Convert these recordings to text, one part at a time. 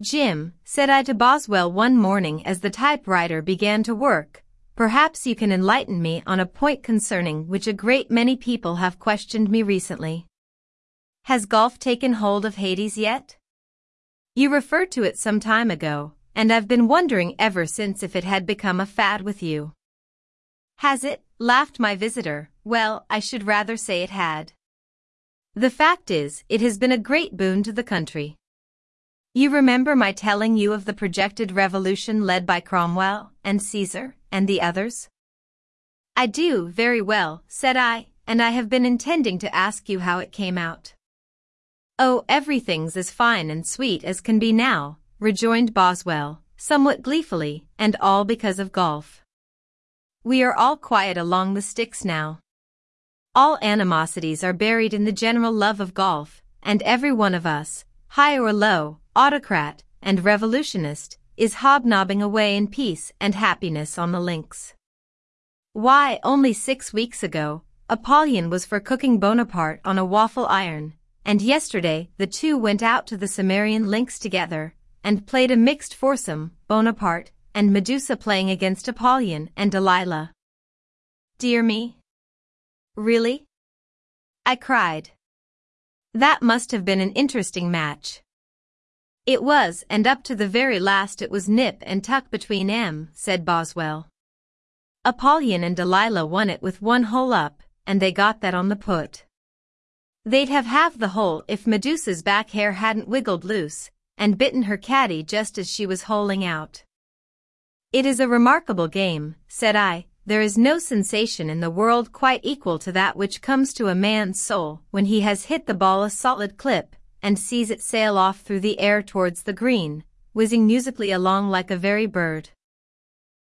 Jim, said I to Boswell one morning as the typewriter began to work, perhaps you can enlighten me on a point concerning which a great many people have questioned me recently. Has golf taken hold of Hades yet? You referred to it some time ago, and I've been wondering ever since if it had become a fad with you. Has it? laughed my visitor. Well, I should rather say it had. The fact is, it has been a great boon to the country. You remember my telling you of the projected revolution led by Cromwell, and Caesar, and the others? I do, very well, said I, and I have been intending to ask you how it came out. Oh, everything's as fine and sweet as can be now, rejoined Boswell, somewhat gleefully, and all because of golf. We are all quiet along the sticks now. All animosities are buried in the general love of golf, and every one of us, high or low, autocrat, and revolutionist, is hobnobbing away in peace and happiness on the links. Why, only six weeks ago, Apollyon was for cooking Bonaparte on a waffle iron, and yesterday the two went out to the Cimmerian links together, and played a mixed foursome, Bonaparte and Medusa playing against Apollyon and Delilah. Dear me. Really? I cried. That must have been an interesting match. It was, and up to the very last it was nip and tuck between em, said Boswell. Apollyon and Delilah won it with one hole up, and they got that on the put. They'd have half the hole if Medusa's back hair hadn't wiggled loose, and bitten her caddy just as she was holing out. It is a remarkable game, said I, there is no sensation in the world quite equal to that which comes to a man's soul when he has hit the ball a solid clip, and sees it sail off through the air towards the green, whizzing musically along like a very bird.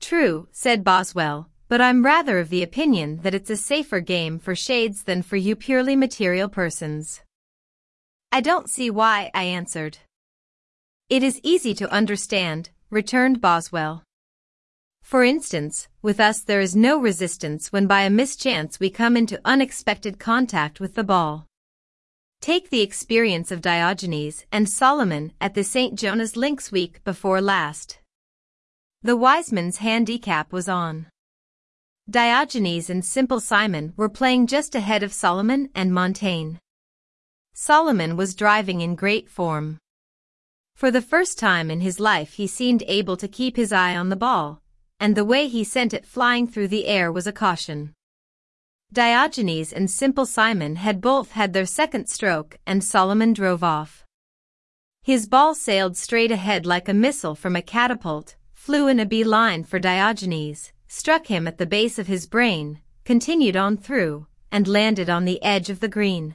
True, said Boswell, but I'm rather of the opinion that it's a safer game for shades than for you purely material persons. I don't see why, I answered. It is easy to understand, returned Boswell. For instance, with us there is no resistance when by a mischance we come into unexpected contact with the ball. Take the experience of Diogenes and Solomon at the St. John's Links week before last. The Wiseman's handicap was on. Diogenes and Simple Simon were playing just ahead of Solomon and Montaigne. Solomon was driving in great form. For the first time in his life he seemed able to keep his eye on the ball, and the way he sent it flying through the air was a caution. Diogenes and Simple Simon had both had their second stroke and Solomon drove off. His ball sailed straight ahead like a missile from a catapult, flew in a bee line for Diogenes, struck him at the base of his brain, continued on through, and landed on the edge of the green.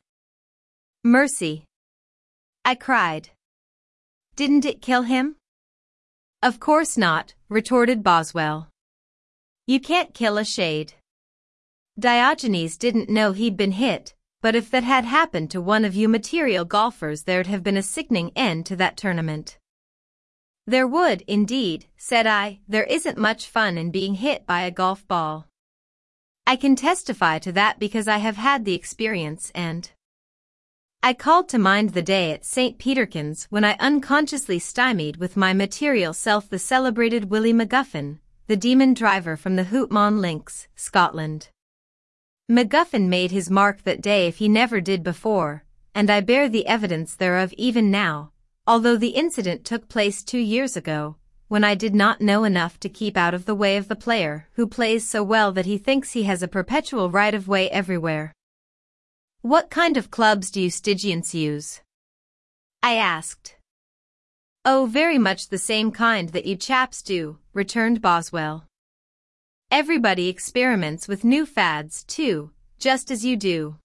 Mercy! I cried. Didn't it kill him? Of course not, retorted Boswell. You can't kill a shade. Diogenes didn't know he'd been hit, but if that had happened to one of you material golfers there'd have been a sickening end to that tournament. There would, indeed, said I, there isn't much fun in being hit by a golf ball. I can testify to that because I have had the experience and I called to mind the day at St. Peterkin's when I unconsciously stymied with my material self the celebrated Willie McGuffin, the demon driver from the Hootmon Links, Scotland. McGuffin made his mark that day if he never did before, and I bear the evidence thereof even now, although the incident took place two years ago, when I did not know enough to keep out of the way of the player who plays so well that he thinks he has a perpetual right of way everywhere. What kind of clubs do you Stygians use? I asked. Oh, very much the same kind that you chaps do, returned Boswell. Everybody experiments with new fads, too, just as you do.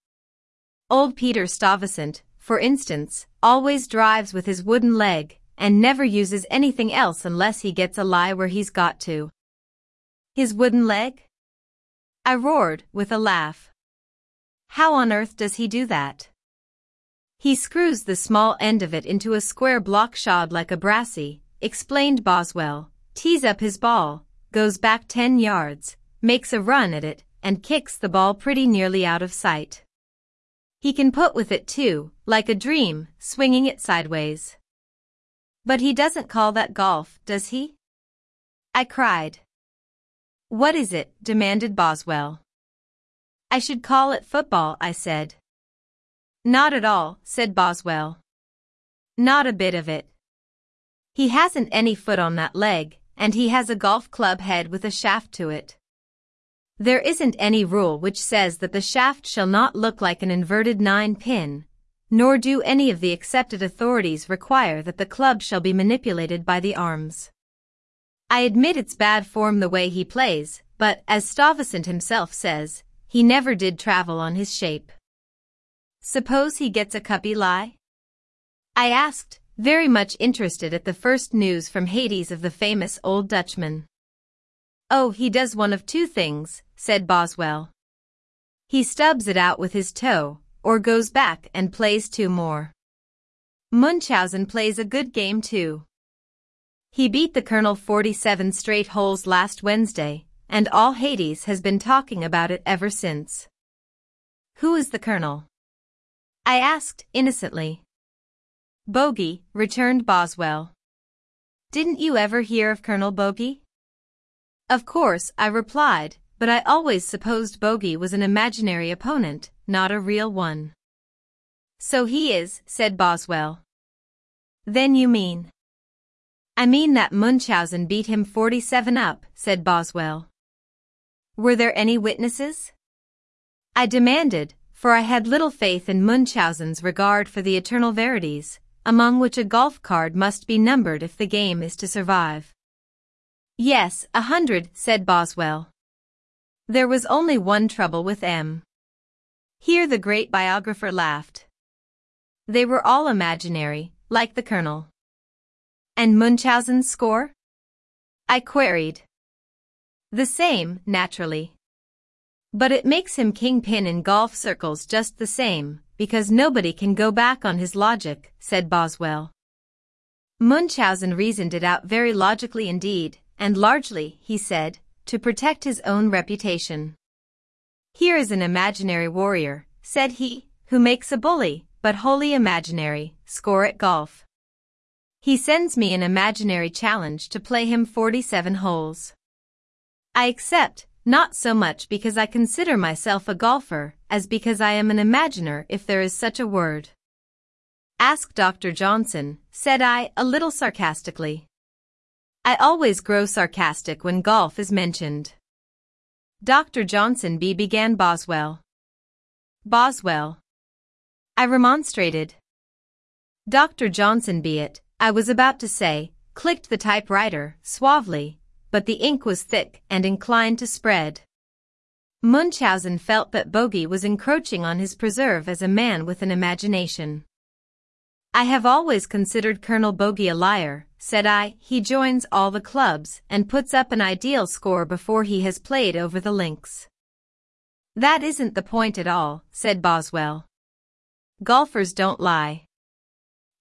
Old Peter Stuyvesant, for instance, always drives with his wooden leg and never uses anything else unless he gets a lie where he's got to. His wooden leg? I roared with a laugh. How on earth does he do that? He screws the small end of it into a square block shod like a brassy, explained Boswell, tees up his ball, goes back 10 yards, makes a run at it, and kicks the ball pretty nearly out of sight. He can put with it too, like a dream, swinging it sideways. But he doesn't call that golf, does he? I cried. What is it? demanded Boswell. I should call it football, I said. Not at all, said Boswell. Not a bit of it. He hasn't any foot on that leg, and he has a golf club head with a shaft to it. There isn't any rule which says that the shaft shall not look like an inverted nine pin, nor do any of the accepted authorities require that the club shall be manipulated by the arms. I admit it's bad form the way he plays, but as Stuyvesant himself says, he never did travel on his shape. Suppose he gets a cuppy lie? I asked, very much interested at the first news from Hades of the famous old Dutchman. Oh, he does one of two things, said Boswell. He stubs it out with his toe, or goes back and plays two more. Munchausen plays a good game too. He beat the Colonel 47 straight holes last Wednesday, and all Hades has been talking about it ever since. Who is the Colonel? I asked, innocently. Bogey, returned Boswell. Didn't you ever hear of Colonel Bogey? Of course, I replied, but I always supposed Bogey was an imaginary opponent, not a real one. So he is, said Boswell. Then you mean? I mean that Munchausen beat him 47 up, said Boswell. Were there any witnesses? I demanded, for I had little faith in Munchausen's regard for the eternal verities, among which a golf card must be numbered if the game is to survive. Yes, a hundred, said Boswell. There was only one trouble with M. Here the great biographer laughed. They were all imaginary, like the Colonel. And Munchausen's score? I queried. The same, naturally. But it makes him kingpin in golf circles just the same, because nobody can go back on his logic, said Boswell. Munchausen reasoned it out very logically indeed, and largely, he said, to protect his own reputation. Here is an imaginary warrior, said he, who makes a bully, but wholly imaginary, score at golf. He sends me an imaginary challenge to play him 47 holes. I accept, not so much because I consider myself a golfer, as because I am an imaginer if there is such a word. Ask Dr. Johnson, said I, a little sarcastically. I always grow sarcastic when golf is mentioned. Dr. Johnson B. began Boswell. Boswell. I remonstrated. Dr. Johnson be it, I was about to say, clicked the typewriter, suavely, but the ink was thick and inclined to spread. Munchausen felt that Bogey was encroaching on his preserve as a man with an imagination. I have always considered Colonel Bogey a liar, said I. He joins all the clubs and puts up an ideal score before he has played over the links. That isn't the point at all, said Boswell. Golfers don't lie.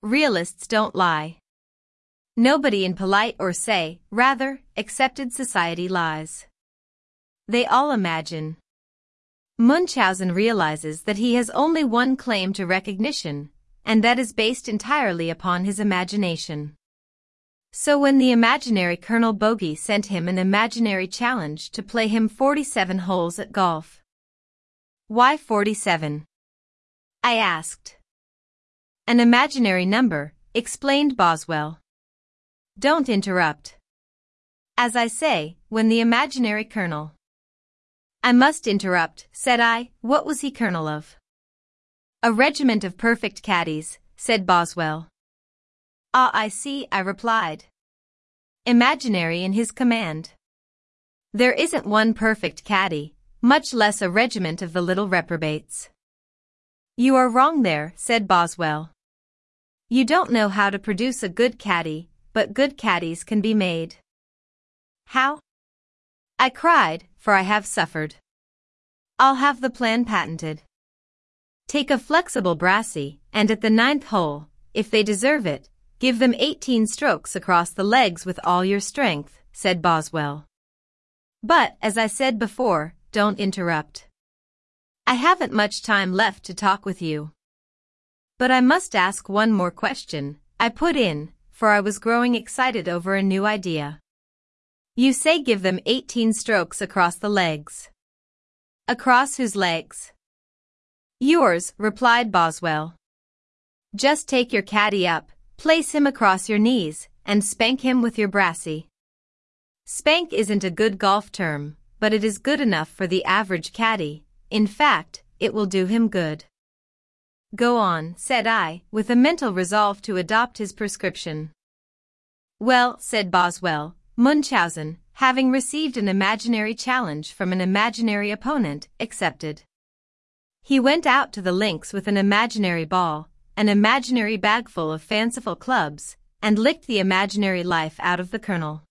Realists don't lie. Nobody in polite or say, rather, accepted society lies. They all imagine. Munchausen realizes that he has only one claim to recognition, and that is based entirely upon his imagination. So when the imaginary Colonel Bogey sent him an imaginary challenge to play him 47 holes at golf. Why 47? I asked. An imaginary number, explained Boswell. Don't interrupt. As I say, when the imaginary colonel. I must interrupt, said I, what was he colonel of? A regiment of perfect caddies, said Boswell. Ah, I see, I replied. Imaginary in his command. There isn't one perfect caddy, much less a regiment of the little reprobates. You are wrong there, said Boswell. You don't know how to produce a good caddy, but good caddies can be made. How? I cried, for I have suffered. I'll have the plan patented. Take a flexible brassy, and at the ninth hole, if they deserve it, give them 18 strokes across the legs with all your strength, said Boswell. But, as I said before, don't interrupt. I haven't much time left to talk with you. But I must ask one more question, I put in, for I was growing excited over a new idea. You say give them 18 strokes across the legs. Across whose legs? Yours, replied Boswell. Just take your caddy up, place him across your knees, and spank him with your brassy. Spank isn't a good golf term, but it is good enough for the average caddy. In fact, it will do him good. Go on, said I, with a mental resolve to adopt his prescription. Well, said Boswell, Munchausen, having received an imaginary challenge from an imaginary opponent, accepted. He went out to the links with an imaginary ball, an imaginary bagful of fanciful clubs, and licked the imaginary life out of the colonel.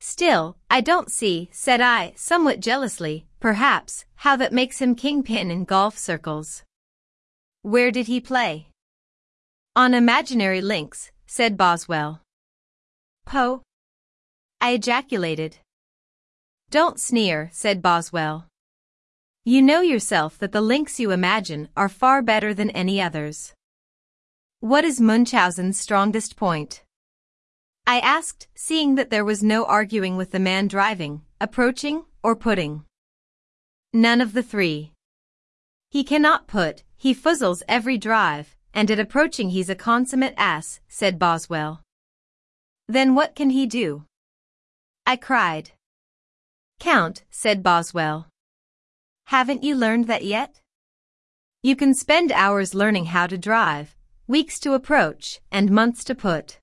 Still, I don't see, said I, somewhat jealously, perhaps, how that makes him kingpin in golf circles. Where did he play? On imaginary links, said Boswell. Poe, I ejaculated. Don't sneer, said Boswell. You know yourself that the links you imagine are far better than any others. What is Munchausen's strongest point? I asked, seeing that there was no arguing with the man driving, approaching, or putting. None of the three. He cannot put, he foozles every drive, and at approaching he's a consummate ass, said Boswell. Then what can he do? I cried. Count, said Boswell. Haven't you learned that yet? You can spend hours learning how to drive, weeks to approach, and months to put.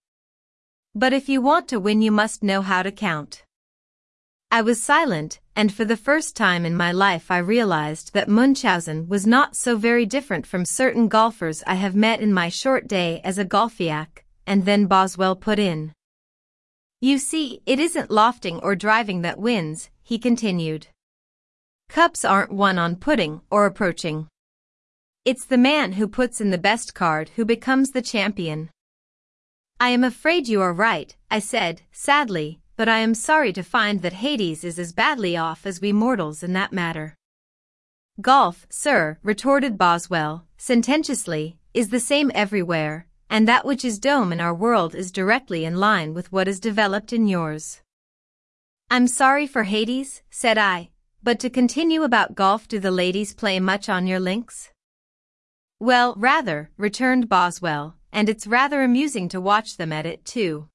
But if you want to win you must know how to count. I was silent, and for the first time in my life I realized that Munchausen was not so very different from certain golfers I have met in my short day as a golfiac, and then Boswell put in. You see, it isn't lofting or driving that wins, he continued. Cups aren't won on putting or approaching. It's the man who puts in the best card who becomes the champion. I am afraid you are right, I said, sadly, but I am sorry to find that Hades is as badly off as we mortals in that matter. Golf, sir, retorted Boswell, sententiously, is the same everywhere, and that which is dome in our world is directly in line with what is developed in yours. I'm sorry for Hades, said I, but to continue about golf do the ladies play much on your links? Well, rather, returned Boswell, and it's rather amusing to watch them at it too.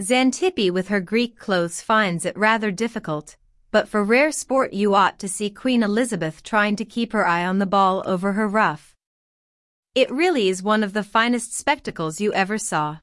Xantippe with her Greek clothes finds it rather difficult, but for rare sport you ought to see Queen Elizabeth trying to keep her eye on the ball over her ruff. It really is one of the finest spectacles you ever saw.